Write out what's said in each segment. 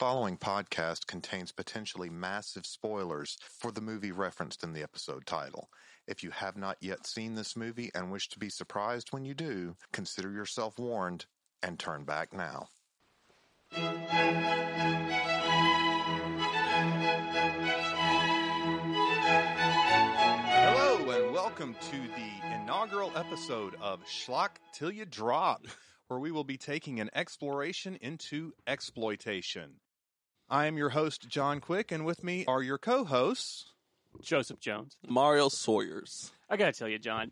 following podcast contains potentially massive spoilers for the movie referenced in the episode title. If you have not yet seen this movie and wish to be surprised when you do, consider yourself warned and turn back now. Hello and welcome to the inaugural episode of Schlock Till You Drop, where we will be taking an exploration into exploitation. I am your host, John Quick, and with me are your co hosts. Joseph Jones. Mario Sawyers. I gotta tell you, John,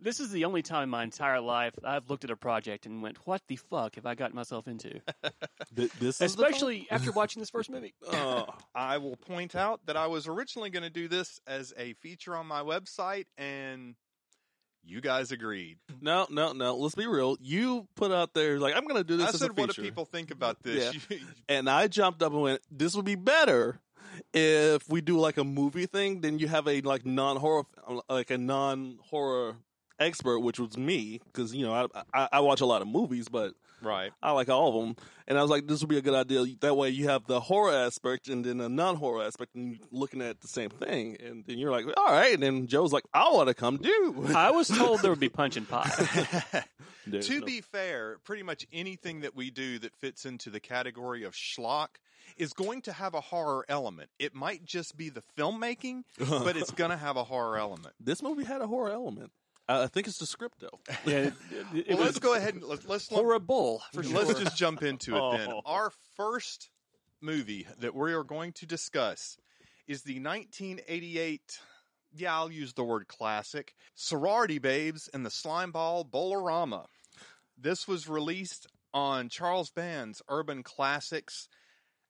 this is the only time in my entire life I've looked at a project and went, "What the fuck have I gotten myself into?" Th- this is Especially after watching this first movie. Oh, I will point out that I was originally going to do this as a feature on my website, and you guys agreed. no, no, no. Let's be real. You put out there like I'm going to do this I said, What do people think about this? and I jumped up and went, "This would be better if we do like a movie thing. Then you have a like non horror, like a non horror expert, which was me, because you know I, I I watch a lot of movies, but right. I like all of them. And I was like, this would be a good idea. That way you have the horror aspect and then a non horror aspect and you're looking at the same thing. And then you're like, all right. And then Joe's like, I want to come do. I was told there would be punch and pie. There's to no- be fair, pretty much anything that we do that fits into the category of schlock is going to have a horror element. It might just be the filmmaking, but it's going to have a horror element. this movie had a horror element. I I think it's the script though. yeah, it, it Well, was let's go ahead and let's let's, horrible for sure. let's just jump into it then. Oh. Our first movie that we are going to discuss is the 1988 yeah, I'll use the word classic. Sorority Babes and the Slimeball Bowl-O-Rama. This was released on Charles Band's Urban Classics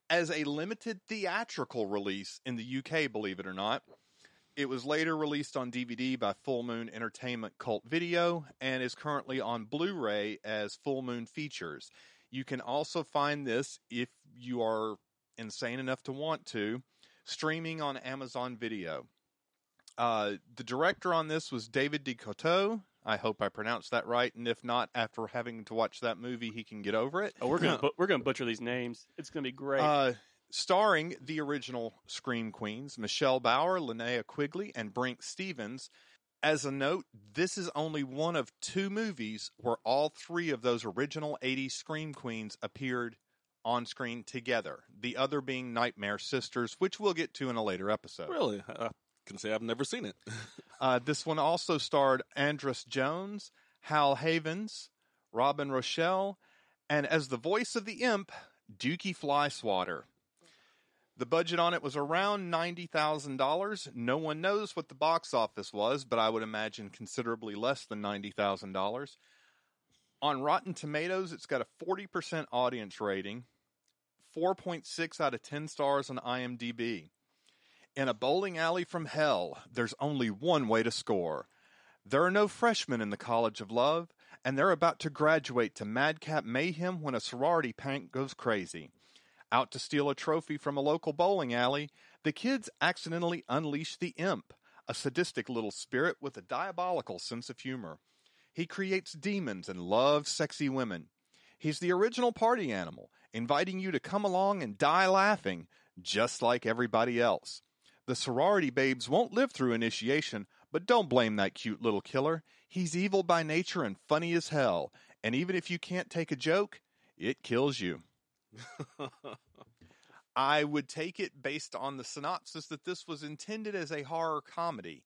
as a limited theatrical release in the UK, believe it or not. It was later released on DVD by Full Moon Entertainment Cult Video and is currently on Blu ray as Full Moon Features. You can also find this if you are insane enough to want to, streaming on Amazon Video. Uh, the director on this was David DeCoteau. I hope I pronounced that right, and if not, after having to watch that movie, he can get over it. Oh, we're gonna bu- we're gonna butcher these names. It's gonna be great. Uh, starring the original Scream Queens, Michelle Bauer, Linnea Quigley, and Brinke Stevens. As a note, this is only one of two movies where all three of those original 80s Scream Queens appeared on screen together. The other being Nightmare Sisters, which we'll get to in a later episode. Really? I can say I've never seen it. Uh, this one also starred Andras Jones, Hal Havens, Robin Rochelle, and as the voice of the imp, Dukey Flyswatter. The budget on it was around $90,000. No one knows what the box office was, but I would imagine considerably less than $90,000. On Rotten Tomatoes, it's got a 40% audience rating, 4.6 out of 10 stars on IMDb. In a bowling alley from hell, there's only one way to score. There are no freshmen in the College of Love, and they're about to graduate to madcap mayhem when a sorority pank goes crazy. Out to steal a trophy from a local bowling alley, the kids accidentally unleash the imp, a sadistic little spirit with a diabolical sense of humor. He creates demons and loves sexy women. He's the original party animal, inviting you to come along and die laughing, just like everybody else. The sorority babes won't live through initiation, but don't blame that cute little killer. He's evil by nature and funny as hell, and even if you can't take a joke, it kills you. I would take it based on the synopsis that this was intended as a horror comedy.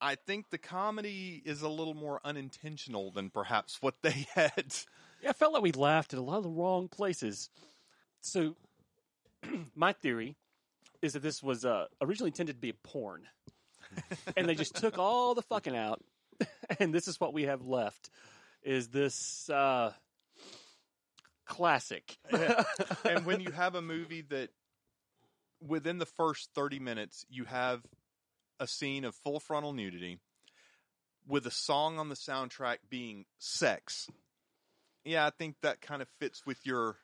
I think the comedy is a little more unintentional than perhaps what they had. Yeah, I felt like we laughed at a lot of the wrong places. So, my theory is that this was uh, originally intended to be a porn, and they just took all the fucking out, and this is what we have left. Is this uh, classic? and when you have a movie that within the first 30 minutes you have a scene of full frontal nudity with a song on the soundtrack being sex yeah i think that kind of fits with your,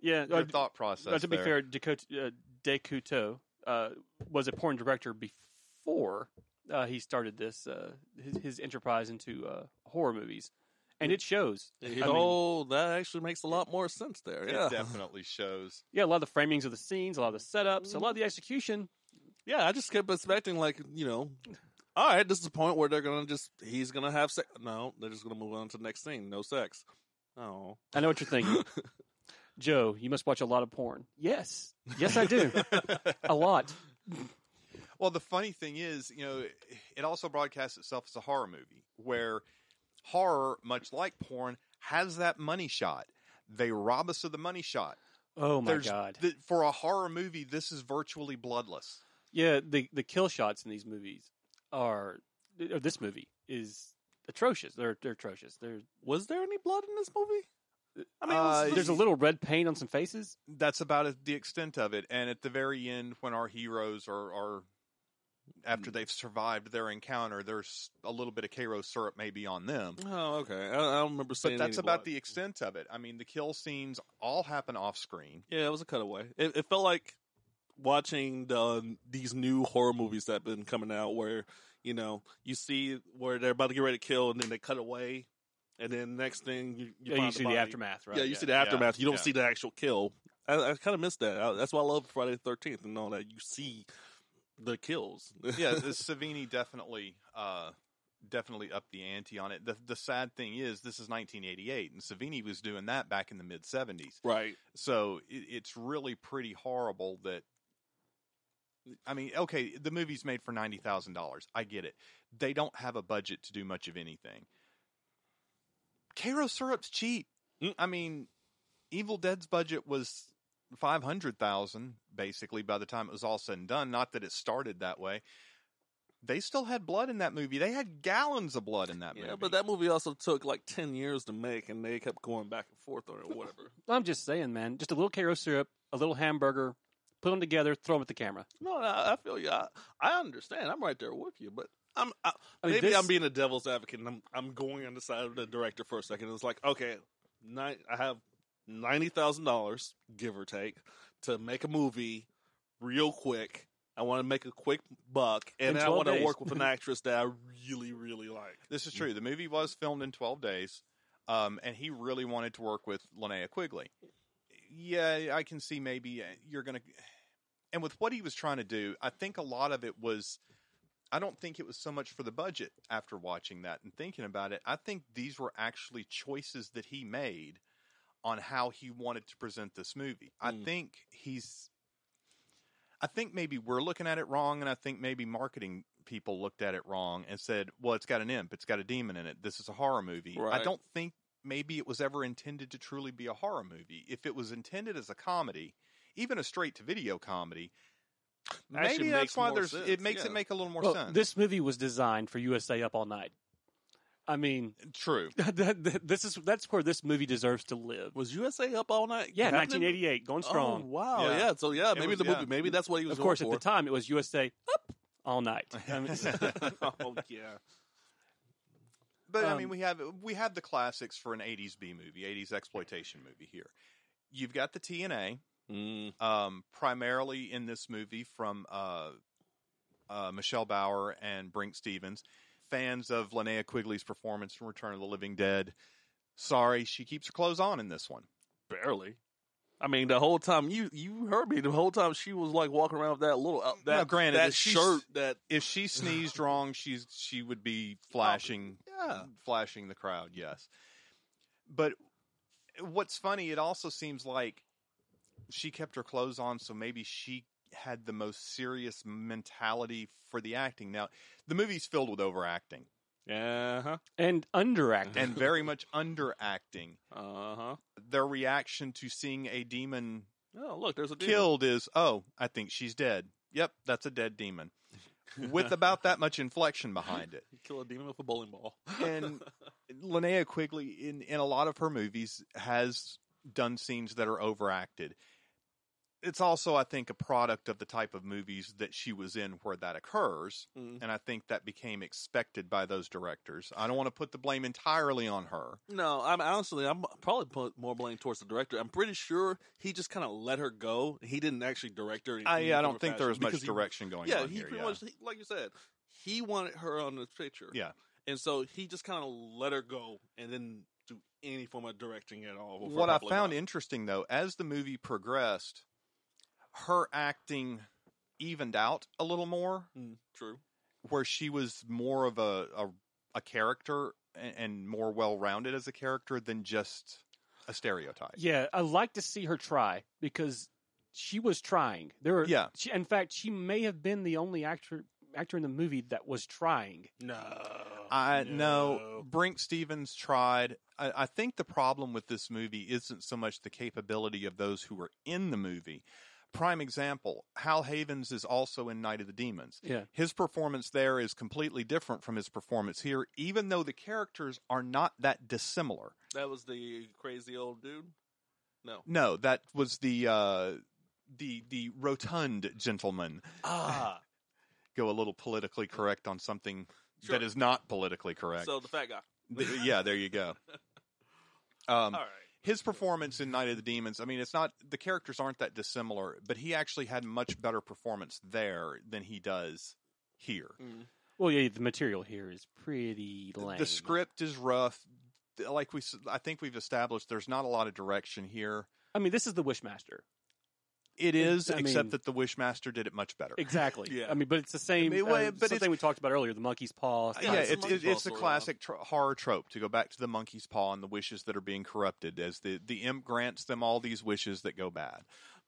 yeah, your uh, thought process uh, to be there. fair, Dakota, uh, DeCoteau uh, was a porn director before uh, he started this uh, his, his enterprise into uh, horror movies, and it shows. I mean, oh, that actually makes a lot more sense there. Yeah, It definitely shows. yeah, a lot of the framings of the scenes, a lot of the setups, a lot of the execution. yeah. I just kept expecting, like, you know, all right, this is the point where they're gonna just he's gonna have sex. No, they're just gonna move on to the next scene. No sex. Oh, I know what you're thinking. Joe, you must watch a lot of porn. Yes. Yes, I do. a lot. Well, the funny thing is, you know, it also broadcasts itself as a horror movie where horror, much like porn, has that money shot. They rob us of the money shot. Oh my There's- god. th- for a horror movie, this is virtually bloodless. Yeah, the the kill shots in these movies are or this movie is atrocious. They're they're atrocious. They're was there any blood in this movie? I mean, Uh, there's a little red paint on some faces. That's about the extent of it. And at the very end, when our heroes are, are after they've survived their encounter, there's a little bit of Karo syrup maybe on them. Oh, okay. I, I don't remember seeing. But that's any about blood. the extent of it. I mean, the kill scenes all happen off screen. Yeah, it was a cutaway. It, it felt like watching the these new horror movies that have been coming out, where you know you see where they're about to get ready to kill, and then they cut away, and then next thing you, you, Yeah, find you see the aftermath, right? Yeah, you see the Yeah, aftermath. You don't yeah. see the actual kill. I, I kind of missed that. I, that's why I love Friday the Thirteenth and all that. You see the kills. yeah, the Savini definitely uh, definitely upped the ante on it. The the sad thing is, this is 1988, and Savini was doing that back in the mid 70s. right. So it, it's really pretty horrible that. I mean, okay, the movie's made for ninety thousand dollars. I get it. They don't have a budget to do much of anything. Karo syrup's cheap. Mm. I mean, Evil Dead's budget was five hundred thousand basically by the time it was all said and done. Not that it started that way. They still had blood in that movie. They had gallons of blood in that movie. Yeah, but that movie also took like ten years to make, and they kept going back and forth on it or whatever. I'm just saying, man. Just a little Karo syrup, a little hamburger, put them together, throw them at the camera. No, no, I feel you. I, I understand. I'm right there with you, but I'm I, I mean, maybe this- I'm being a devil's advocate, and I'm I'm going on the side of the director for a second. It's like, okay, nine, I have ninety thousand dollars, give or take, to make a movie real quick. I want to make a quick buck, and I 12 want to work with an actress that I really, really like. This is true. The movie was filmed in 12 days, um, and he really wanted to work with Linnea Quigley. Yeah, I can see maybe uh, you're going to. And with what he was trying to do, I think a lot of it was. I don't think it was so much for the budget after watching that and thinking about it. I think these were actually choices that he made on how he wanted to present this movie. I Mm. think he's. I think maybe we're looking at it wrong, and I think maybe marketing people looked at it wrong and said, "Well, it's got an imp, it's got a demon in it. This is a horror movie." I don't think maybe it was ever intended to truly be a horror movie. If it was intended as a comedy, even a straight-to-video comedy, Actually maybe that's why there's sense, it makes yeah. it make a little more Well, sense. this movie was designed for USA Up All Night. I mean, True. that, that- this is that's where this movie deserves to live. Was USA up all night? Yeah, Happening? 1988, going Oh strong. wow, Yeah. yeah. So yeah, maybe was- the yeah. movie, maybe that's what he was. of course, at the time, it was USA Up All Night. I mean, oh yeah. But I Um, mean, we have we have the classics for an '80s B movie, '80s exploitation movie here. You've got the TNA, Mm. um, primarily in this movie from uh, uh, Michelle Bauer and Brinke Stevens. Fans of Linnea Quigley's performance in Return of the Living Dead. Sorry, she keeps her clothes on in this one. Barely. I mean, the whole time you you heard me. The whole time she was like walking around with that little uh, that Now, granted, that shirt that If she sneezed wrong, she's she would be flashing yeah. flashing the crowd, yes. But what's funny, it also seems like she kept her clothes on, so maybe she had the most serious mentality for the acting. Now, the movie's filled with overacting Uh huh. and underacting. and very much underacting. Uh huh. Their reaction to seeing a demon Oh, look, there's a demon. killed is, oh, I think she's dead. Yep, that's a dead demon. With about that much inflection behind it. You kill a demon with a bowling ball. and Linnea Quigley in in a lot of her movies has done scenes that are overacted. It's also, I think, a product of the type of movies that she was in where that occurs, Mm. and I think that became expected by those directors. I don't want to put the blame entirely on her. No, I'm honestly, I'm probably put more blame towards the director. I'm pretty sure he just kind of let her go. He didn't actually direct her. I, yeah, I don't think there was much direction going yeah, on he here. pretty Yeah. much, he- like you said, he wanted her on the picture. Yeah. and so he just kind of let her go, and then do any form of directing at all. what I found months. interesting though, as the movie progressed, her acting evened out a little more, Mm, true. where she was more of a a, a character and, and more well rounded as a character than just a stereotype. Yeah, I like to see her try because she was trying. There were, Yeah. She, in fact, she may have been the only actor actor in the movie that was trying. No. I know Brinke Stevens tried. I, I think the problem with this movie isn't so much the capability of those who were in the movie. Prime example: Hal Havens is also in Night of the Demons. Yeah. His performance there is completely different from his performance here, even though the characters are not that dissimilar. That was the crazy old dude. No. No, that was the uh, the the rotund gentleman. Ah. Go a little politically correct on something Sure. that is not politically correct. So the fat guy. Th- yeah, there you go. Um, All right. His performance in Night of the Demons, I mean, it's not the characters aren't that dissimilar, but he actually had much better performance there than he does here. Mm. Well, yeah, the material here is pretty lame. The script is rough. Like we, I think we've established, there's not a lot of direction here. I mean, this is the Wishmaster. It is, I except mean- that the Wishmaster did it much better. Exactly. Yeah. I mean, but it's the same. I mean, well, uh, but something it's- we talked about earlier, the monkey's paw. yeah, it's a it's it's, it's a classic tro- horror trope to go back to the monkey's paw and the wishes that are being corrupted as the the imp grants them all these wishes that go bad.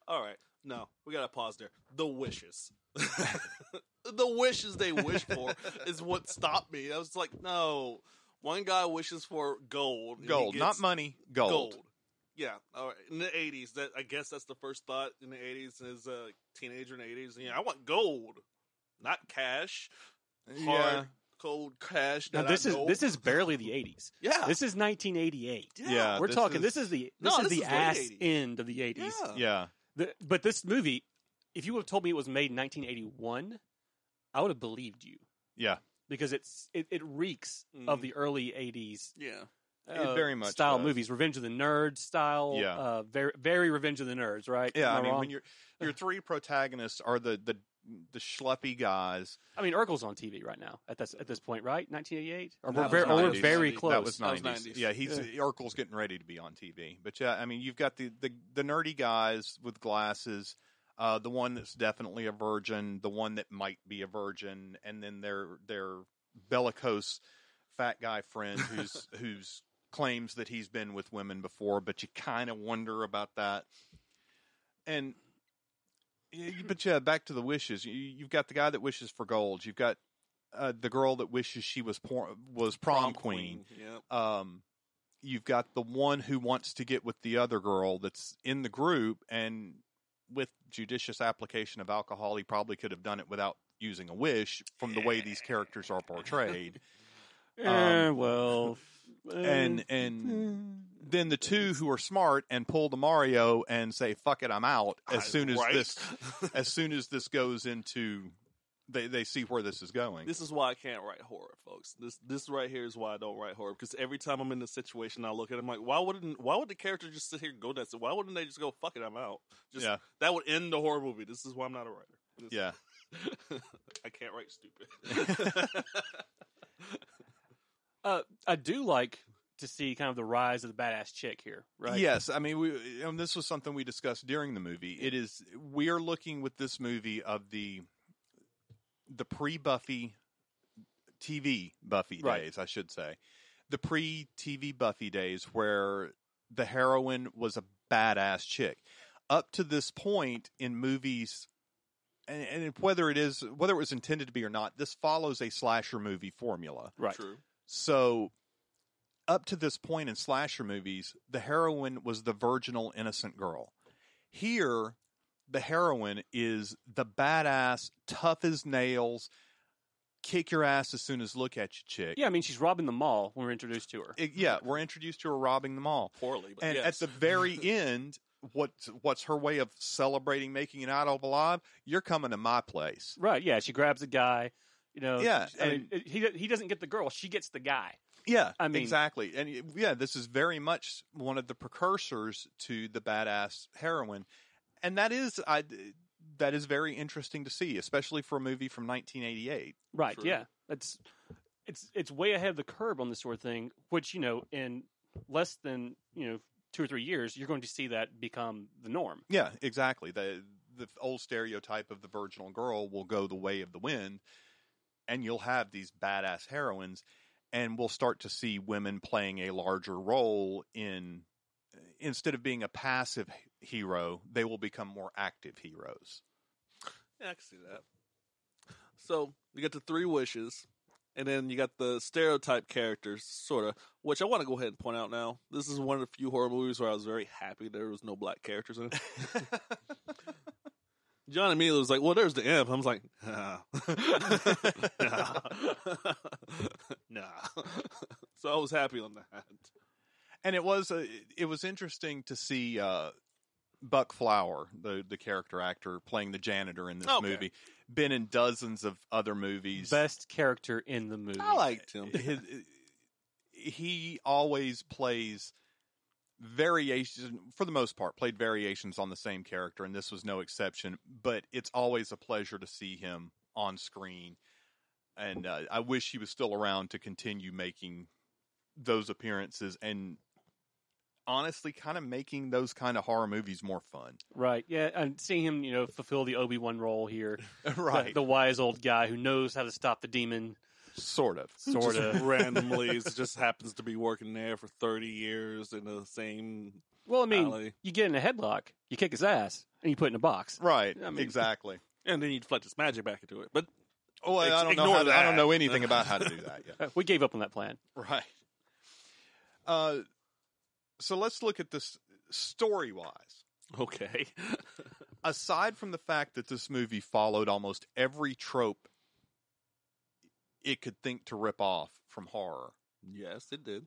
All right. No, we gotta pause there. The wishes. the wishes they wish for is what stopped me. I was like, no. One guy wishes for gold. Gold, not money, gold. Gold. Yeah. All right. In the eighties, that I guess that's the first thought in the eighties as a teenager in the eighties. Yeah, I want gold, not cash. Yeah. Cold cash. Now this I is know. this is barely the '80s. yeah. This is 1988. Yeah, We're this talking. is- this is the No, this is this the is late ass 80s. end of the '80s. yeah. Yeah. The, but this movie, if you would have told me it was made in 1981, I would have believed you Yeah. because it's it, it reeks of Mhm. the early '80s Yeah. It very much style does. movies. Revenge of the Nerds style. Yeah. uh, very very Revenge of the Nerds, right? Yeah, Am I mean, wrong? when your your three protagonists are the the the schleppy guys. I mean, Urkel's on TV right now at this at this point, right? 1988, or we're very, or we're very close. That was That was nineties. Yeah, he's Urkel's getting ready to be on TV. But yeah, I mean, you've got the the, the nerdy guys with glasses. Uh, the one that's definitely a virgin, the one that might be a virgin, and then their their bellicose fat guy friend who's who's claims that he's been with women before, but you kind of wonder about that. And but yeah, back to the wishes. You, you've got the guy that wishes for gold. You've got uh, the girl that wishes she was por- was prom, queen. Yep. Um, you've got the one who wants to get with the other girl that's in the group, and with judicious application of alcohol, he probably could have done it without using a wish. From the way these characters are portrayed, Eh, Um, well, and and then the two who are smart and pull the Mario and say "fuck it, I'm out" as soon as right? this as soon as this goes into they they see where this is going. This is why I can't write horror, folks. This this right here is why I don't write horror because every time I'm in this situation, I look at it, I'm like, why wouldn't why would the character just sit here and go that? Why wouldn't they just go fuck it? I'm out. Just Yeah. that would end the horror movie. This is why I'm not a writer. This- yeah, I can't write stupid. uh, I do like to see kind of the rise of the badass chick here, right? Yes, I mean, we, and this was something we discussed during the movie. It is we are looking with this movie of the the pre Buffy TV Buffy Right. days, I should say, the pre TV Buffy days where the heroine was a badass chick. Up to this point in movies, and, and whether it is whether it was intended to be or not, this follows a slasher movie formula. right. True. So, up to this point in slasher movies, the heroine was the virginal, innocent girl. Here, the heroine is the badass, tough as nails, kick your ass as soon as look at you, chick. Yeah, I mean, she's robbing the mall when we're introduced to her. It- yeah, we're introduced to her robbing the mall, Poorly, but and yes. at the very end, what's what's her way of celebrating making an of alive? You're coming to my place. Right? Yeah, she grabs a guy. You know. Yeah, I mean, it- he he doesn't get the girl; she gets the guy. Yeah, I mean- exactly, and yeah, this is very much one of the precursors to the badass heroine, and that is I that is very interesting to see, especially for a movie from 1988. Right? True. Yeah, it's it's it's way ahead of the curve on this sort of thing. Which you know, in less than you know two or three years, you're going to see that become the norm. Yeah, exactly. The the old stereotype of the virginal girl will go the way of the wind, and you'll have these badass heroines, and we'll start to see women playing a larger role in instead of being a passive hero, they will become more active heroes. Yeah, I can see that. So you got the three wishes, and then you got the stereotype characters, sort of. Which I want to go ahead and point out now. This is one of the few horror movies where I was very happy there was no black characters in it. John immediately was like, "Well, there's the imp." I was like, "Nah, nah, nah." So I was happy on that. and it was uh, it was interesting to see uh, Buck Flower, the the character actor playing the janitor in this Okay. movie, been in dozens of other movies. Best character in the movie. I liked him. His, he always plays variations for the most part played variations on the same character and this was no exception but it's always a pleasure to see him on screen. And uh, i wish he was still around to continue making those appearances and honestly kind of making those kind of horror movies more fun. Right. Yeah, and seeing him, you know, fulfill the Obi Wan role here, right. the, the wise old guy who knows how to stop the demon, sort of sort Just of. randomly it just happens to be working there for 30 years in the same Well, I mean, alley. you get in a headlock, you kick his ass, and you put it in a box. right I mean- exactly and then you deflect his magic back into it but oh i don't know how to- i don't know anything about how to do that yet Uh, We gave up on that plan. Right. Uh, so let's look at this story wise. okay Aside from the fact that this movie followed almost every trope it could think to rip off from horror, yes it did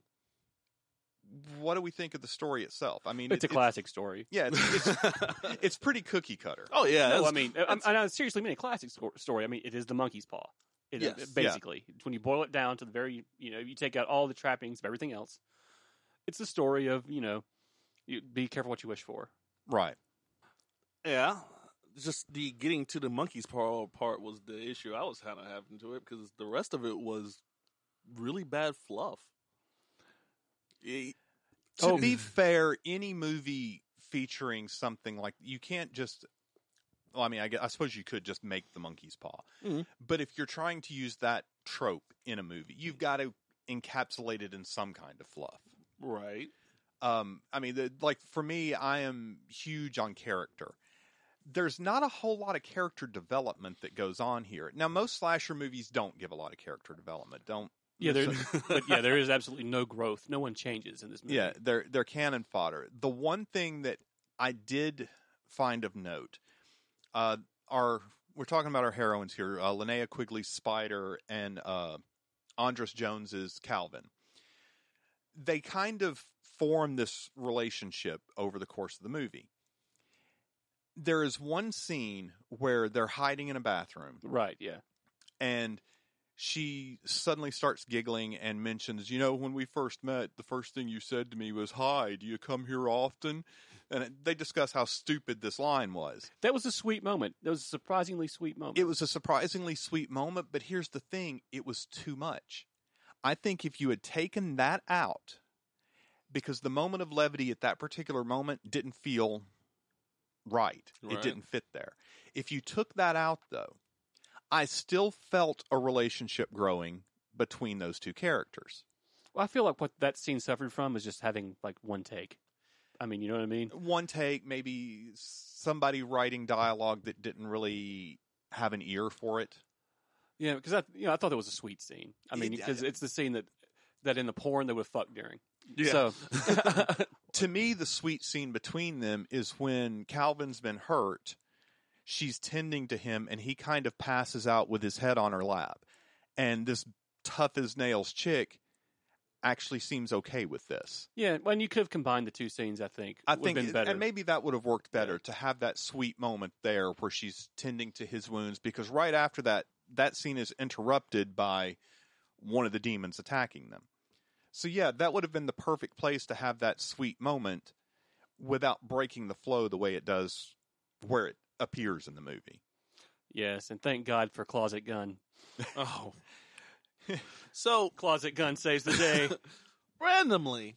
what do we think of the story itself? I mean, It's a it- classic story. yeah, it's, it's, it's pretty cookie cutter. oh yeah No, I mean, uh, I, I, I seriously mean a classic sco- story. I mean, it is the monkey's paw. It is- Yes. basically, when you boil it down to the very, you know, you take out all the trappings of everything else. It's the story of, you know, you, be careful what you wish for. Right. yeah just the getting to the monkey's paw part was the issue i was kind of having to it because the rest of it was really bad fluff It- To Oh. be fair, any movie featuring something like you can't just. Well, I mean, I, gue- I suppose you could just make the monkey's paw, Mhm. but if you're trying to use that trope in a movie, you've got to encapsulate it in some kind of fluff. right Um, I mean, the, like for me, I am huge on character. There's not a whole lot of character development that goes on here. Now, most slasher movies don't give a lot of character development. Don't Yeah, there, but yeah, there is absolutely no growth. No one changes in this movie. Yeah, they're they're cannon fodder. The one thing that I did find of note, uh, are we're talking about our heroines here, uh, Linnea Quigley Spider and uh, Andras Jones's Calvin. They kind of form this relationship over the course of the movie. There is one scene where they're hiding in a bathroom Right. Yeah. and she suddenly starts giggling and mentions, you know, when we first met, the first thing you said to me was, "Hi, do you come here often?" And it- they discuss how stupid this line was. That was a sweet moment. That was a surprisingly sweet moment. It was a surprisingly sweet moment, but here's the thing: it was too much. I think if you had taken that out, because the moment of levity at that particular moment didn't feel right, it didn't fit there. If you took that out, though, I still felt a relationship growing between those two characters. Well, I feel like what that scene suffered from is just having like one take. I mean, you know what I mean? One take, maybe somebody writing dialogue that didn't really have an ear for it. Yeah, because I, you know, I thought that was a sweet scene. I mean, It- because it's the scene that that in the porn they would fuck during. Yeah. So, to me, the sweet scene between them is when Calvin's been hurt. She's tending to him, and he kind of passes out with his head on her lap. And this tough as nails chick actually seems okay with this. yeah, when you could have combined the two scenes, I think I think, better. and maybe that would have worked better to have that sweet moment there where she's tending to his wounds. Because right after that, that scene is interrupted by one of the demons attacking them. So yeah, that would have been the perfect place to have that sweet moment without breaking the flow the way it does where it appears in the movie. yes, and thank God for Closet Gun. oh so Closet Gun saves the day. randomly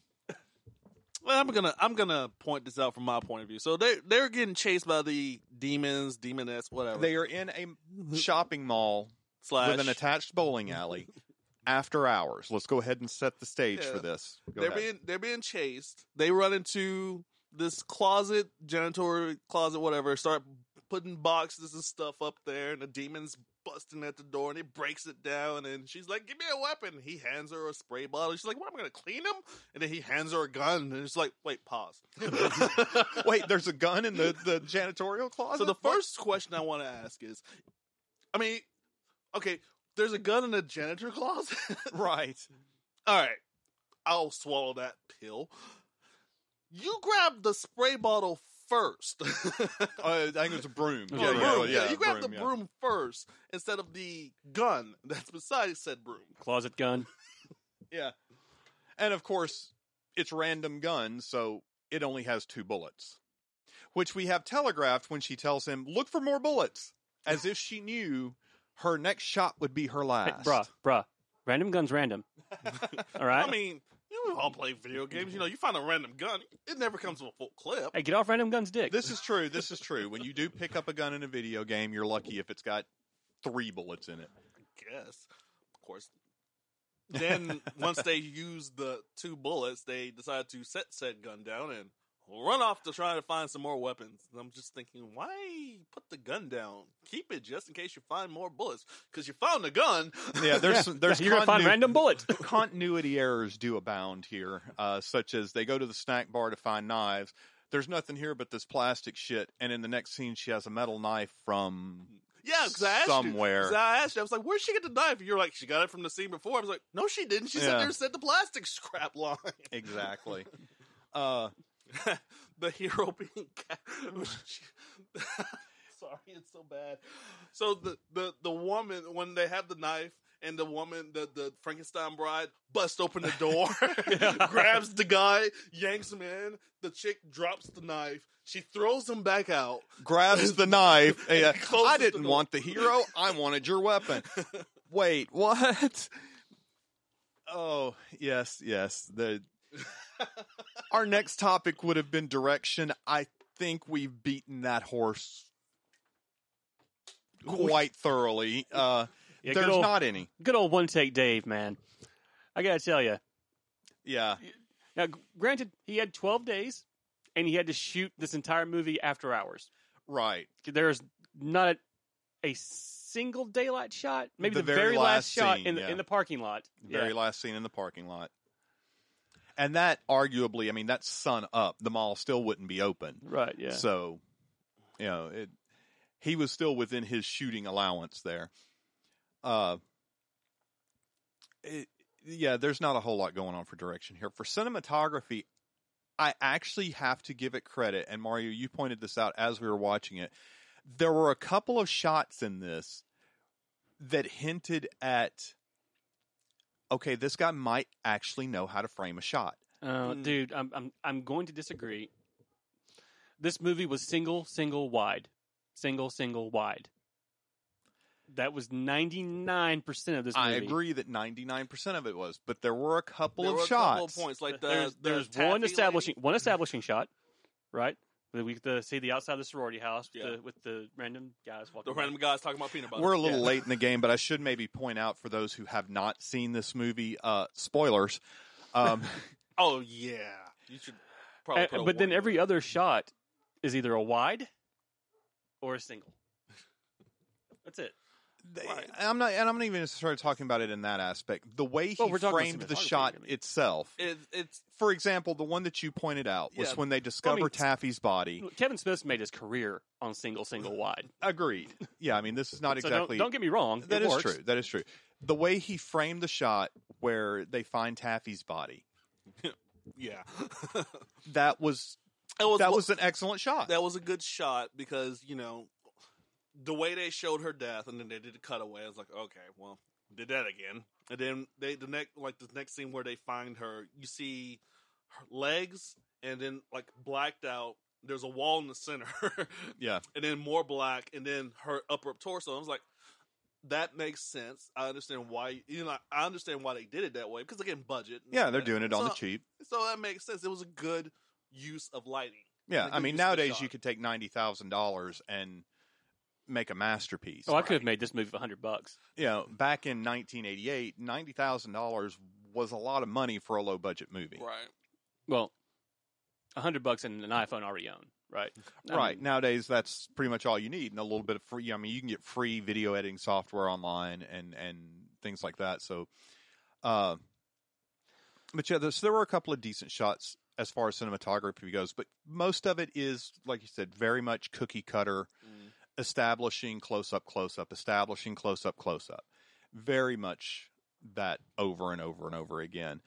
Well, I'm gonna I'm gonna point this out from my point of view. So they they're getting chased by the demons, demoness, whatever. They are in a shopping mall slash with an attached bowling alley after hours. Let's go ahead and set the stage Yeah. for this. Go they're ahead. being they're being chased. They run into this closet, janitorial closet, whatever. Start putting boxes and stuff up there, and the demon's busting at the door, and he breaks it down. And she's like, "Give me a weapon." He hands her a spray bottle. She's like, "What? am I gonna clean him?" And then he hands her a gun, and it's like, "Wait, pause." Wait, there's a gun in the, the janitorial closet? So the first question I want to ask is, I mean, okay, there's a gun in the janitor closet. Right. All right, I'll swallow that pill. You grab the spray bottle first. Uh, I think it was a broom. Yeah, Oh, yeah, the yeah, broom. yeah, you grab broom, the yeah. broom first instead of the gun that's beside said broom. Closet gun. Yeah. And of course, it's random gun, so it only has two bullets. Which we have telegraphed when she tells him, look for more bullets. As if she knew her next shot would be her Hey, last. bruh, bruh. Random gun's random. All right. I mean, you all play video games. You know, you find a random gun, it never comes with a full clip. hey, get off random gun's dick. This is true. This is true. When you do pick up a gun in a video game, you're lucky if it's got three bullets in it. guess. Of course. Then once they use the two bullets, they decide to set said gun down and run off to try to find some more weapons. And I'm just thinking, why put the gun down? Keep it just in case you find more bullets. Because you found a gun. Yeah, there's Yeah, some, there's you're gonna find random bullets. continuity errors do abound here, uh, such as they go to the snack bar to find knives. There's nothing here but this plastic shit, and in the next scene, she has a metal knife from yeah, because I asked Somewhere. You, 'cause I asked you, I was like, where'd she get the knife? And you're like, she got it from the scene before. I was like, no, she didn't. She Yeah. sat there and said the plastic scrap line. exactly. Uh, the hero being sorry it's so bad so the, the the woman when they have the knife and the woman the, the frankenstein bride busts open the door grabs the guy yanks him in the chick drops the knife she throws him back out grabs the knife. And uh, Yeah, closes I didn't door. want the hero. I wanted your weapon. Wait, what? Oh, yes, yes. The our next topic would have been direction. I think we've beaten that horse quite thoroughly. Uh, Yeah, there's old, not any. good old one take Dave, man. I gotta tell you. Yeah, Now, granted, he had 12 days, and he had to shoot this entire movie after hours. right. There's not a, a single daylight shot. Maybe The the, very very, last last, shot scene, in the yeah. in the parking lot. Very yeah. last scene in the parking lot. And that arguably, I mean, that's sun up. The mall still wouldn't be open. Right. Yeah. So, you know, it, he was still within his shooting allowance there. Uh, it, yeah, there's not a whole lot going on for direction here. For cinematography, I actually have to give it credit. And Mario, you pointed this out as we were watching it. There were a couple of shots in this that hinted at, okay, this guy might actually know how to frame a shot. Uh, Mm. Dude, I'm I'm I'm going to disagree. This movie was single, single, wide, single, single, wide. That was ninety nine percent of this movie. I agree that 99% of it was, but there were a couple there of were a shots. couple of points like the, there's the there's taffy one lady- establishing one establishing shot, right? Where We get to see the outside of the sorority house with, Yeah. the, with the random guys the walking. by. random guys talking about peanut butter We're a little Yeah. late in the game, but I should maybe point out for those who have not seen this movie, uh, spoilers. Um, oh yeah you should probably And- put a but then every other shot is either a wide or a single. That's it. Right. I'm not, and I'm not even started talking about it in that aspect. The way he about framed the shot I mean. itself. it. It, it's For example, the one that you pointed out was Yeah. when they discover mean, Taffy's body. Kevin Smith made his career on single, single, wide. Agreed. Yeah, I mean, this is not So exactly. don't, don't get me wrong. That is true. That is true. The way he framed the shot where they find Taffy's body, yeah that was was that was an excellent shot. that was a good shot because you know the way they showed her death and then they did a cutaway. I was like, okay, well, did that again. And then they the next like the next scene where they find her, you see her legs and then like blacked out. There's a wall in the center, yeah. and then more black, and then her upper torso. I was like, that makes sense. I understand why. You know, I understand why they did it that way because again, budget. Yeah, they're that. doing it on the cheap. So that makes sense. It was a good use of lighting. Yeah, I mean use of the nowadays you could take ninety thousand dollars and make a masterpiece. Oh, I could have made this movie for hundred bucks. you know, back in 1988, ninety thousand dollars was a lot of money for a low budget movie. Right. Well, hundred bucks and an iPhone already own, right? I Right. mean, Nowadays, that's pretty much all you need, and a little bit of free. I mean, you can get free video editing software online and and things like that. So, uh, but yeah, there's, there were a couple of decent shots as far as cinematography goes, but most of it is, like you said, very much cookie cutter, Mm. Establishing close up, close up, establishing close up, close up. Very much that over and over and over again.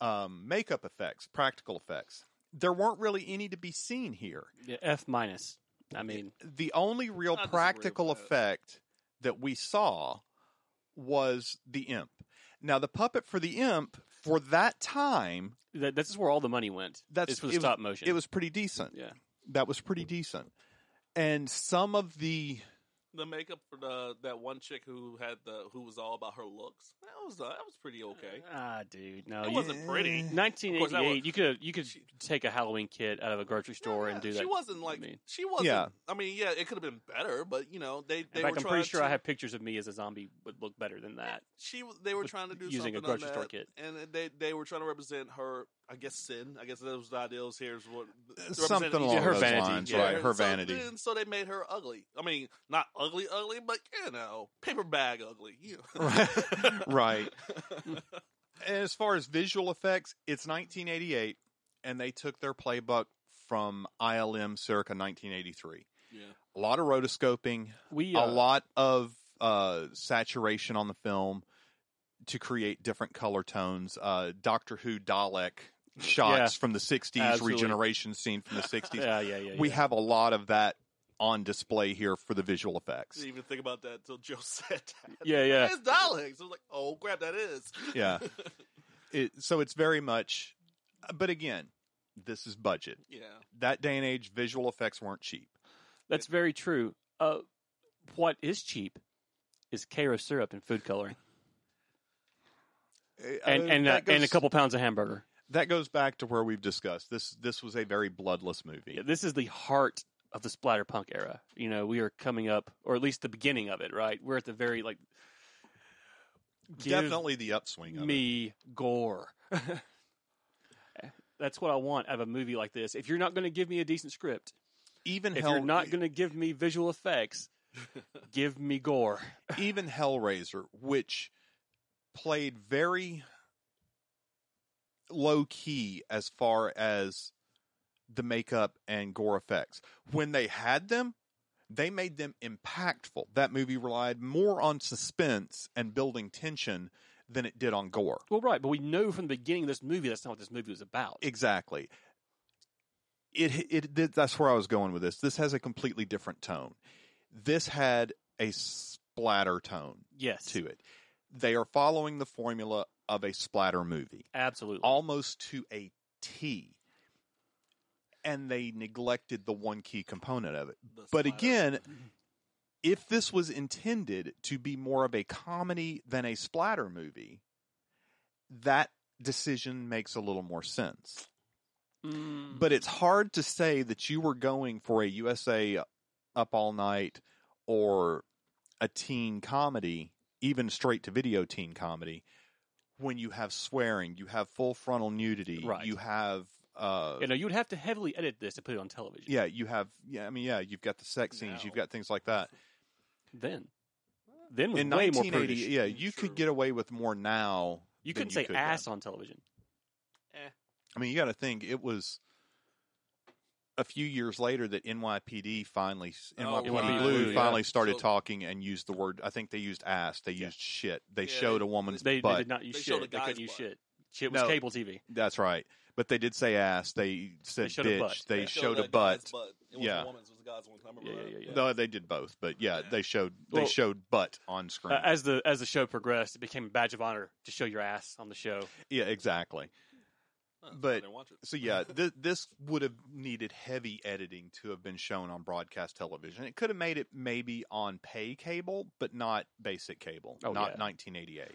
Um, makeup effects, practical effects. There weren't really any to be seen here yeah, F minus. I mean, the only real practical effect that we saw was the imp. Now, the puppet for the imp for that time, that, this is where all the money went. That's- for the was- stop motion. it was pretty decent. yeah. That was pretty decent. And some of the The makeup for the that one chick who had the who was all about her looks. That was uh, that was pretty okay. Ah, dude, no. It you- wasn't pretty. Of course, that 1988. was- You could you could take a Halloween kit out of a grocery store Yeah, and do that. She wasn't like I mean- she wasn't. Yeah. I mean, yeah, it could have been better, but you know they they In fact, were I'm pretty sure to, I have pictures of me as a zombie would look better than that. She they were trying to do using a something grocery on store that, kit. and they they were trying to represent her. I guess sin. I guess that was the ideals here. Is what something represent along her those vanity, lines, yeah. right? Her so, vanity. And so they made her ugly. I mean, not ugly, ugly, but you know, paper bag ugly. You know. Right. right. As far as visual effects, it's 1988, and they took their playbook from ILM circa 1983. yeah. A lot of rotoscoping, We a uh, lot of uh, saturation on the film to create different color tones. Uh, Doctor Who Dalek shots Yeah. from the 60s, Absolutely. regeneration scene from the 60s. Yeah, yeah, yeah. we yeah. have a lot of that on display here for the visual effects. Didn't even think about that until Joe said that. Yeah, yeah. It's Daleks. I was like, oh crap, that is. Yeah. It, so it's very much, but again, this is budget. yeah. That day and age, visual effects weren't cheap. That's very true. Uh, what is cheap is Karo syrup and food coloring, and Uh, and uh, goes, and a couple pounds of hamburger. That goes back to where we've discussed this. This was a very bloodless movie. Yeah, this is the heart of the splatterpunk era. You know, we are coming up, or at least the beginning of it. Right, we're at the very like. Definitely the upswing of it. me gore. That's what I want out of a movie like this. If you're not going to give me a decent script, Even if Hell, you're not going to give me visual effects, give me gore. even Hellraiser, which played very low key as far as the makeup and gore effects. When they had them, they made them impactful. That movie relied more on suspense and building tension than it did on gore. Well, right, but we know from the beginning of this movie that's not what this movie was about. Exactly. It, it it that's where I was going with this. This has a completely different tone. This had a splatter tone yes, to it. They are following the formula of a splatter movie, absolutely. almost to a T. And they neglected the one key component of it. The But splatter. again, if this was intended to be more of a comedy than a splatter movie, that decision makes a little more sense. Mm, But it's hard to say that you were going for a USA Up All Night or a teen comedy, even straight to video teen comedy, when you have swearing, you have full frontal nudity, Right. you have. Uh, you know, you would have to heavily edit this to put it on television. yeah, you have. Yeah, I mean, yeah, you've got the sex scenes, No. you've got things like that. Then, then was In way more 1980, yeah, you True. could get away with more now. You couldn't say could ass then. on television. I mean, you got to think it was a few years later that NYPD finally Oh, NYPD right. Blue Yeah. finally started So- talking and used the word. I think they used ass. They Yeah. used shit. They Yeah, showed they- a woman's They, they did not use They showed a shit. They guy's couldn't use shit. Shit was No. cable TV. That's right. But they did say ass. They said showed bitch. butt. They Yeah. showed that a butt. butt. It wasn't Yeah. a woman's, it was a guy's one. I remember Yeah, yeah, yeah, yeah. No, they did both. But yeah, Yeah. they showed they Well- showed butt on screen. Uh, as the as the show progressed, it became a badge of honor to show your ass on the show. yeah, exactly. Huh, But- watch it. So yeah, th- this would have needed heavy editing to have been shown on broadcast television. It could have made it maybe on pay cable, but not basic cable, Oh, not yeah. 1988.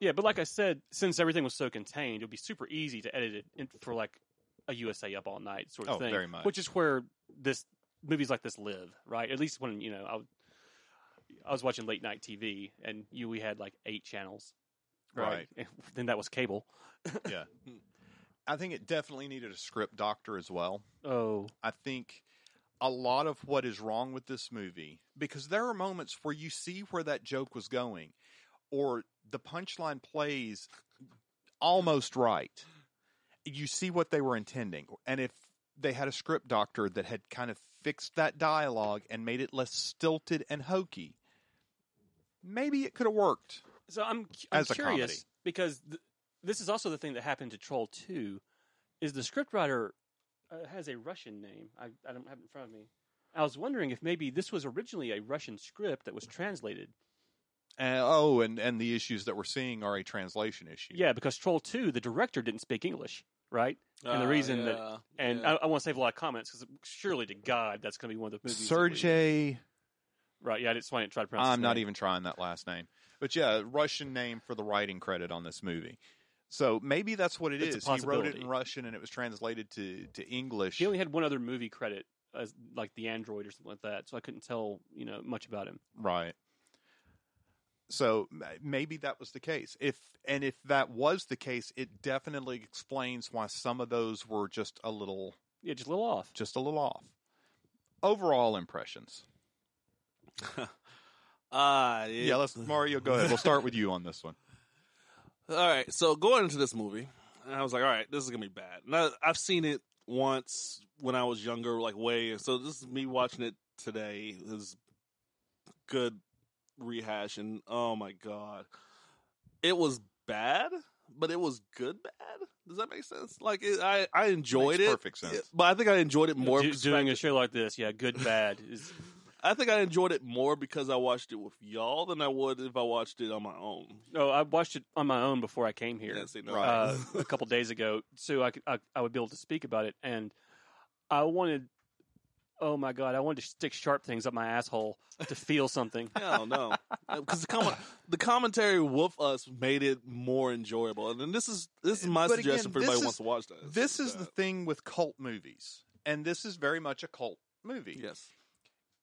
Yeah, but like I said, since everything was so contained, it would be super easy to edit it in, for like a USA Up All Night sort of Oh, thing. very much. Which is where this movies like this live, right? At least when you know I, w- I was watching late night TV, and you we had like eight channels, right? then that was cable. Yeah, I think it definitely needed a script doctor as well. Oh, I think a lot of what is wrong with this movie because there are moments where you see where that joke was going or the punchline plays almost right. You see what they were intending. And if they had a script doctor that had kind of fixed that dialogue and made it less stilted and hokey, maybe it could have worked. so I'm I'm As a curious comedy. because th- this is also the thing that happened to Troll Two, is the scriptwriter uh, has a Russian name. I I don't have it in front of me. I was wondering if maybe this was originally a Russian script that was translated. Uh, oh, and, and the issues that we're seeing are a translation issue. Yeah, because Troll Two, the director didn't speak English, right? And the Ah, reason that- And yeah. I, I want to save a lot of comments because surely to God that's going to be one of the movies. that Sergey. right? Yeah, I didn't, so I didn't try to pronounce. I'm his not name. even trying that last name. But yeah, Russian name for the writing credit on this movie. So maybe that's what it It's is. He wrote it in Russian and it was translated to, to English. He only had one other movie credit as like the Android or something like that, so I couldn't tell you know much about him. Right. So maybe that was the case. If and if that was the case, it definitely explains why some of those were just a little Yeah, just a little off. just a little off. Overall impressions. Ah, Yeah, let's Mario go ahead. We'll start with you on this one. All right, so going into this movie, I was like, all right, this is gonna be bad. Now I've seen it once when I was younger, like way. So this is me watching it today. Is good rehash, and oh my god, it was bad, but it was good bad. Does that make sense? Like it, I, I enjoyed Makes it, perfect sense. but I think I enjoyed it more. Do- doing a show like this, yeah, good bad is I think I enjoyed it more because I watched it with y'all than I would if I watched it on my own. No, I watched it on my own before I came here Yeah, see, no. Right. uh, a couple days ago, so I, could, I I would be able to speak about it. And I wanted, oh my god, I wanted to stick sharp things up my asshole to feel something. Hell no, because the, com- the commentary with us made it more enjoyable. And then this is this is my But suggestion again, for anybody this who wants to watch this. This is the thing with cult movies, and this is very much a cult movie. yes.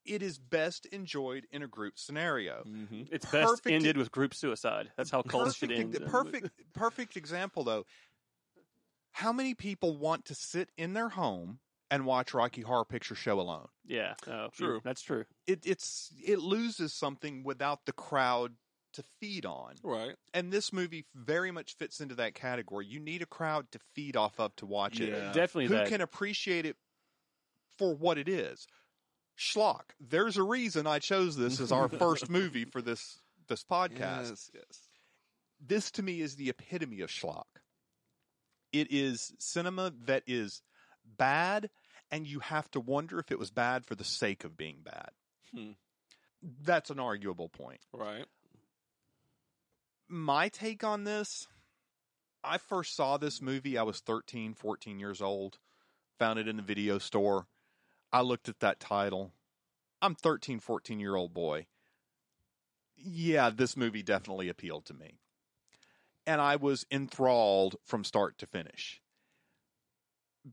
It is best enjoyed in a group scenario. Mm-hmm. It's best Perfect- ended with group suicide. That's how cults should Perfect, end. ex- perfect, perfect example though. How many people want to sit in their home and watch Rocky Horror Picture Show alone? Yeah, no, True. yeah, That's true. It, it's it loses something without the crowd to feed on. Right. And this movie very much fits into that category. You need a crowd to feed off of to watch it. Definitely Who that. can appreciate it for what it is. Schlock. There's a reason I chose this as our first movie for this this podcast. Yes. Yes. This to me is the epitome of schlock. It is cinema that is bad, and you have to wonder if it was bad for the sake of being bad. Hmm. That's an arguable point. Right. my take on this I first saw this movie I was 13 14 years old found it in the video store I looked at that title. I'm 13 14 year old boy. Yeah this movie definitely appealed to me. And I was enthralled from start to finish.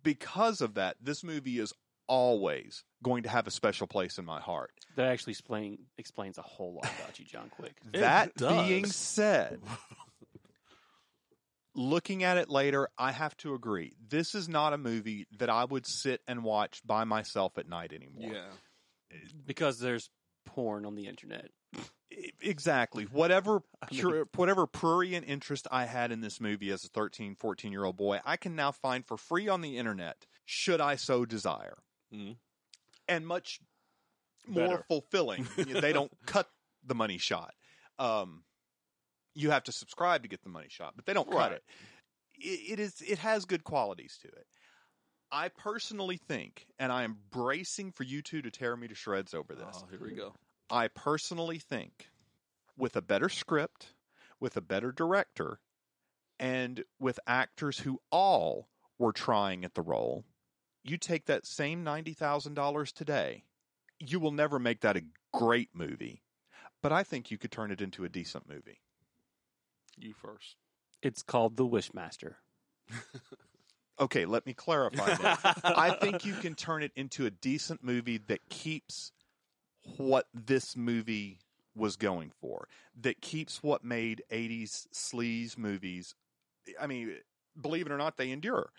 Because of that this movie is always going to have a special place in my heart. That actually explain, explains a whole lot about you, John Quick. That does. being said, looking at it later, I have to agree. This is not a movie that I would sit and watch by myself at night anymore. Yeah. Because there's porn on the internet. Exactly. Whatever I pure, mean- whatever prurient interest I had in this movie as a 13, 14 year old boy, I can now find for free on the internet, should I so desire. Mhm. And much more Better. fulfilling. they don't cut the money shot. Um, you have to subscribe to get the money shot, but they don't cut it. it. It is it has good qualities to it. I personally think, and I am bracing for you two to tear me to shreds over this. Oh, here we go. I personally think with a better script, with a better director, and with actors who all were trying at the role, you take that same $90,000 today, you will never make that a great movie, but I think you could turn it into a decent movie. You first. It's called The Wishmaster. Okay, let me clarify that. I think you can turn it into a decent movie that keeps what this movie was going for, that keeps what made 80s sleaze movies. I mean, believe it or not, they endure.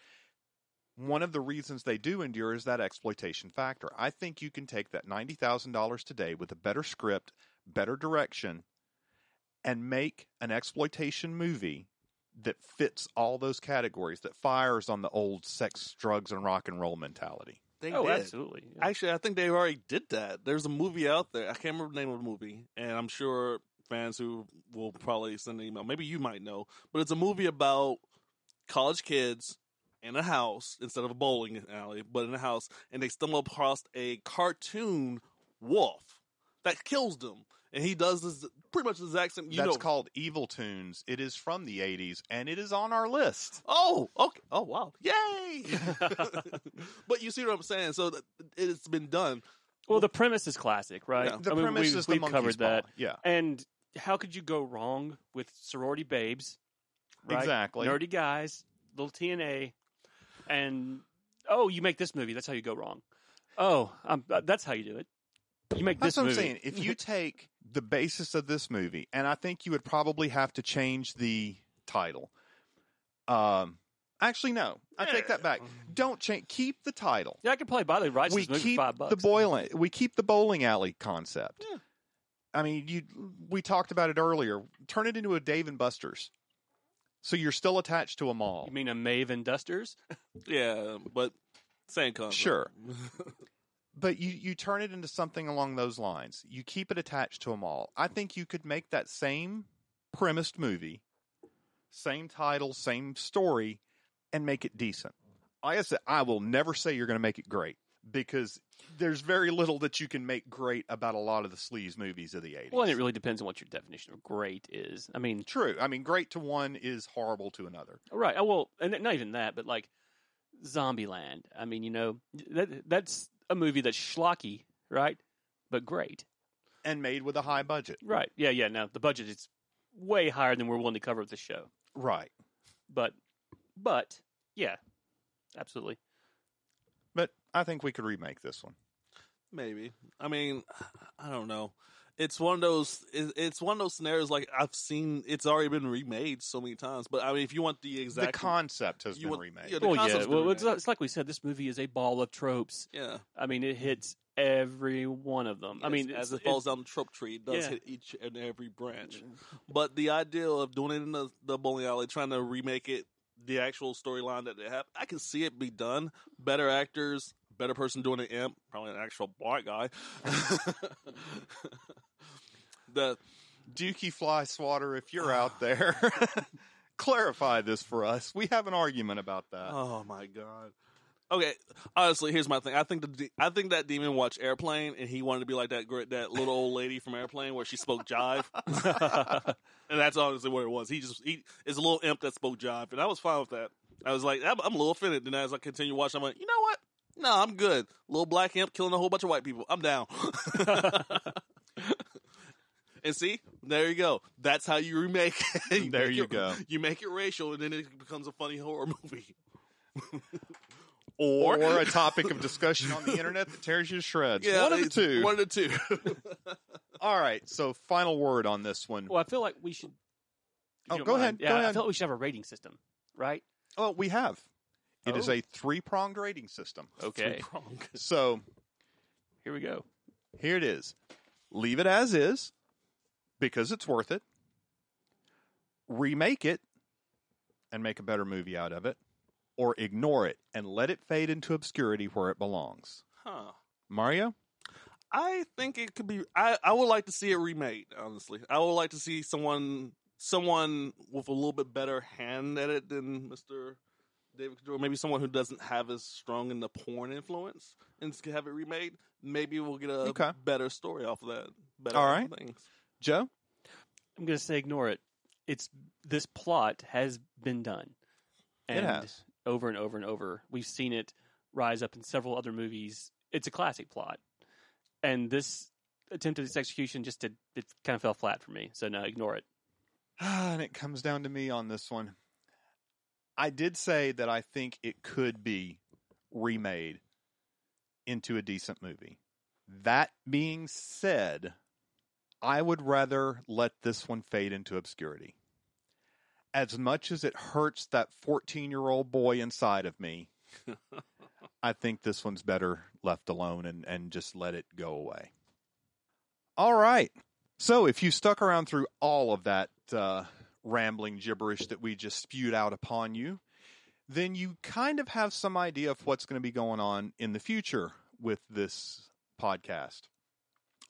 One of the reasons they do endure is that exploitation factor. I think you can take that $90,000 today with a better script, better direction, and make an exploitation movie that fits all those categories, that fires on the old sex, drugs, and rock and roll mentality. They oh, did. absolutely. Yeah. Actually, I think they already did that. There's a movie out there. I can't remember the name of the movie, and I'm sure fans who will probably send an email. Maybe you might know, but it's a movie about college kids in a house instead of a bowling alley, but in a house, and they stumble across a cartoon wolf that kills them, and he does this pretty much the exact same. You That's know, called Evil Toons. It is from the 80s, and it is on our list. Oh, okay. Oh, wow. Yay! but you see what I'm saying? So it's been done. well, the premise is classic, right? Yeah. The I mean, premise we've, is we've monkey's covered that. paw. Yeah, And how could you go wrong with sorority babes? Right? exactly. Nerdy guys, little TNA, and oh, you make this movie. That's how you go wrong. Oh, um, that's how you do it. You make That's this what movie. I'm saying. If you take the basis of this movie, and I think you would probably have to change the title. Um, actually, no. I take that back. Don't change. Keep the title. yeah, I could probably buy the rights to we this movie keep for five bucks. the boiling. We keep the bowling alley concept. Yeah. I mean, you. We talked about it earlier. Turn it into a Dave and Buster's, so you're still attached to a mall. You mean a Maven Dusters? Yeah, but same concept. Sure. but you you turn it into something along those lines. You keep it attached to a mall. I think you could make that same premised movie, same title, same story, and make it decent. Like I said, I will never say you're going to make it great because there's very little that you can make great about a lot of the sleaze movies of the 80s. Well, and it really depends on what your definition of great is. I mean, True. I mean, great to one is horrible to another. Oh, right? oh, Well, and not even that, but like Zombieland. I mean, you know, that that's a movie that's schlocky, right? But great, And made with a high budget. right? Yeah, yeah. Now the budget is way higher than we're willing to cover with the show, Right. but but yeah, absolutely. But I think we could remake this one. Maybe. I mean, I don't know. It's one of those. It's one of those scenarios like I've seen. It's already been remade so many times. But I mean, if you want the exact, the concept has been want- remade. yeah, the Well, yeah. been Well, it's, remade. it's like we said, this movie is a ball of tropes. yeah. I mean, it hits every one of them. I mean, as it's- it falls down the trope tree, it does Yeah. hit each and every branch. But the idea of doing it in the, the bowling alley, trying to remake it, the actual storyline that they have, I can see it be done. Better actors, better person doing an imp, probably an actual black guy. the Dookie Fly Swatter, if you're out ah. there, clarify this for us. We have an argument about that. oh my god. Okay, honestly, here's my thing. I think the de- I think that demon watched Airplane, and he wanted to be like that that little old lady from Airplane where she spoke jive, and that's honestly what it was. He just he is a little imp that spoke jive, and I was fine with that. I was like, I'm, I'm a little offended. Then as I continue watching, I'm like, you know what? No, I'm good. Little black imp killing a whole bunch of white people. I'm down. And see, there you go. That's how you remake. it. There you it- go. You make it racial, and then it becomes a funny horror movie. or, a topic of discussion on the internet that tears you to shreds. Yeah, one of the two. One of the two. All right. So, final word on this one. well, I feel like we should. Oh, go mind, ahead, Yeah, go I ahead. feel like we should have a rating system, right? Oh, we have. It is Oh. a three pronged rating system. Okay, So, here we go. here it is leave it as is because it's worth it, remake it and make a better movie out of it, or ignore it and let it fade into obscurity where it belongs. Huh. Mario? I think it could be. I, I would like to see it remade. Honestly, I would like to see someone someone with a little bit better hand at it than Mister David DeCoteau. Maybe someone who doesn't have as strong in the porn influence and have it remade. Maybe we'll get a Okay. better story off of that. Better All right. things. Joe? I'm going to say ignore it. It's this plot has been done. It And, has. over and over and over. We've seen it rise up in several other movies. It's a classic plot, and this attempt at its execution just did it kind of fell flat for me. So no, ignore it. and it comes down to me on this one. I did say that I think it could be remade into a decent movie. That being said, I would rather let this one fade into obscurity. As much as it hurts that 14 year old boy inside of me, I think this one's better left alone and, and just let it go away. All right. So if you stuck around through all of that uh, rambling gibberish that we just spewed out upon you, then you kind of have some idea of what's going to be going on in the future with this podcast.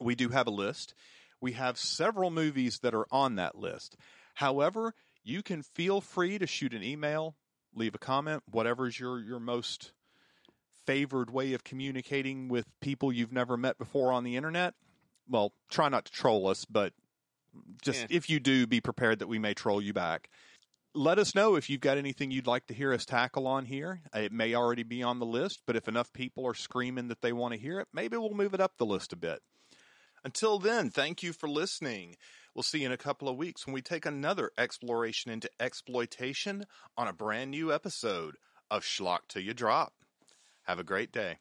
We do have a list. We have several movies that are on that list. However, you can feel free to shoot an email, leave a comment, whatever's your, your most favored way of communicating with people you've never met before on the internet. Well, try not to troll us, but just Yeah. if you do, be prepared that we may troll you back. Let us know if you've got anything you'd like to hear us tackle on here. Uh, it may already be on the list, but if enough people are screaming that they want to hear it, maybe we'll move it up the list a bit. Until then, thank you for listening. We'll see you in a couple of weeks when we take another exploration into exploitation on a brand new episode of Schlock Till You Drop. Have a great day.